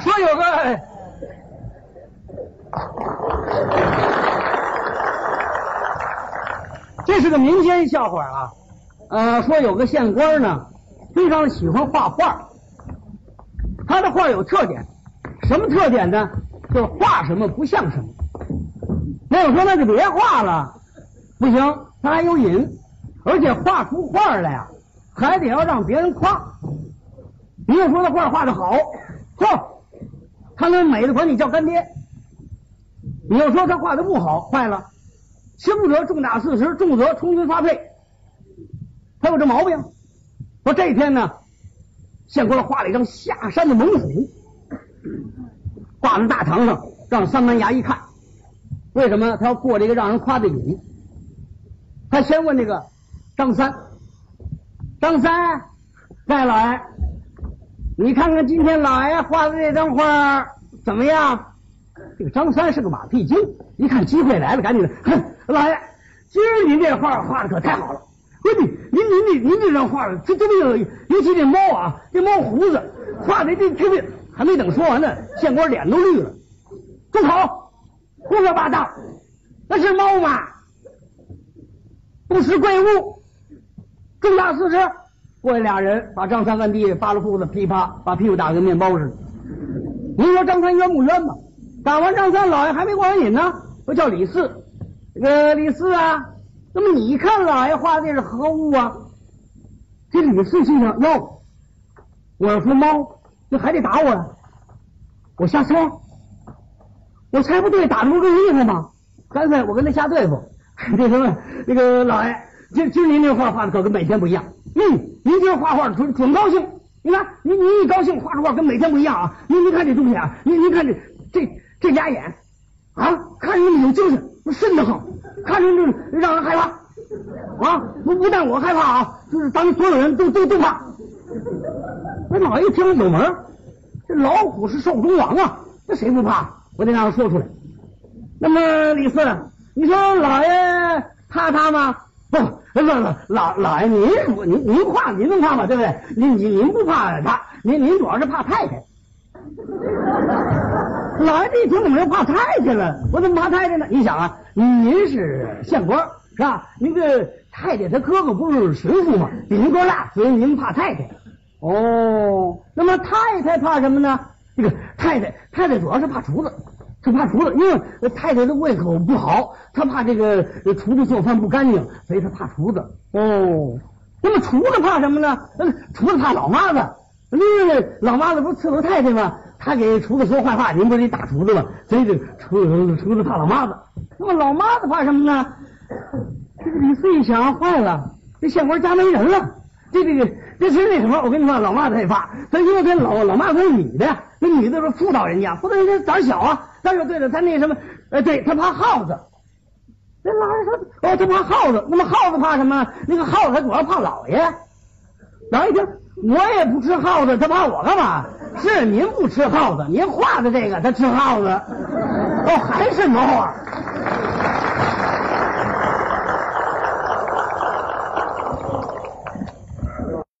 说有个，这是个民间笑话啊。呃，说有个县官呢，非常喜欢画画，他的画有特点，什么特点呢？就是画什么不像什么。那我说那就别画了，不行，他还有瘾，而且画出画来呀，还得要让别人夸。你又说他画画的好，嚯，他那美的管你叫干爹。你要说他画的不好，坏了，轻则重打四十，重则充军发配。他有这毛病。说这一天呢，县官画了一张下山的猛虎，挂在大堂上，让三班衙一看。为什么他要过这个让人夸的瘾？他先问这个张三，张三，戴老爷，你看看今天老爷画的这张画怎么样？这个张三是个马屁精，一看机会来了，赶紧的，哼，老爷，今儿您这画画的可太好了。不，您您您这您这张画这这么有，尤其这猫啊，这猫胡子画的这这这，还没等说完呢，县官脸都绿了。住口！胡说八道，那是猫吗？不识贵物，重大四十。过来俩人把张三按地扒了裤子，噼啪把屁股打跟面包似的。您说张三冤不冤吧？打完张三，老爷还没过完瘾呢，我叫李四，这个李四啊。那么你看老爷画的是何物啊？这李四心想：哟，我要说猫，那还得打我呀？我瞎猜，我猜不对，打的不够厉害吗？干脆我跟他瞎对付。这什么，那个老爷，今今您这画画的可跟每天不一样。嗯，您今儿画画准准高兴。你看，你你一高兴，画出画跟每天不一样啊。您您看这东西啊，您您看这这这俩眼啊，看着那么有精神，那瘆得慌。看着就让人害怕啊！不不但我害怕啊，就是咱们所有人都都都怕。那老爷一听有门，这老虎是兽中王啊，那谁不怕？我得让他说出来。那么李四，你说老爷怕他吗？不，老老老老爷您您您怕您能怕吗？对不对？您您您不怕他，您您主要是怕太太。老爷这一听怎么又怕太太了？我怎么怕太太呢？你想啊，您是县官是吧？您这太太她哥哥不是巡抚吗？比您哥大，所以您怕太太。哦，那么太太怕什么呢？这个太太太太主要是怕厨子，她怕厨子，因为太太的胃口不好，他怕这个厨子做饭不干净，所以他怕厨子。哦，那么厨子怕什么呢？厨子怕老妈子，因为老妈子不是伺候太太吗？他给厨子说坏话，您不是得打厨子吗？所以这厨厨子怕老妈子。那么老妈子怕什么呢？这个李四一想，坏了，这县官家没人了。这这个这是那什么？我跟你说，老妈子也怕，他因为这老老妈子是女的，那女的是妇道人家，妇道人家胆小啊。他说对了，他那什么？呃，对他怕耗子。那老人说，哦，他怕耗子。那么耗子怕什么？那个耗子主要怕老爷。老爷一听，我也不吃耗子，他怕我干嘛？是您不吃耗子，您画的这个他吃耗子，哦，还是猫啊。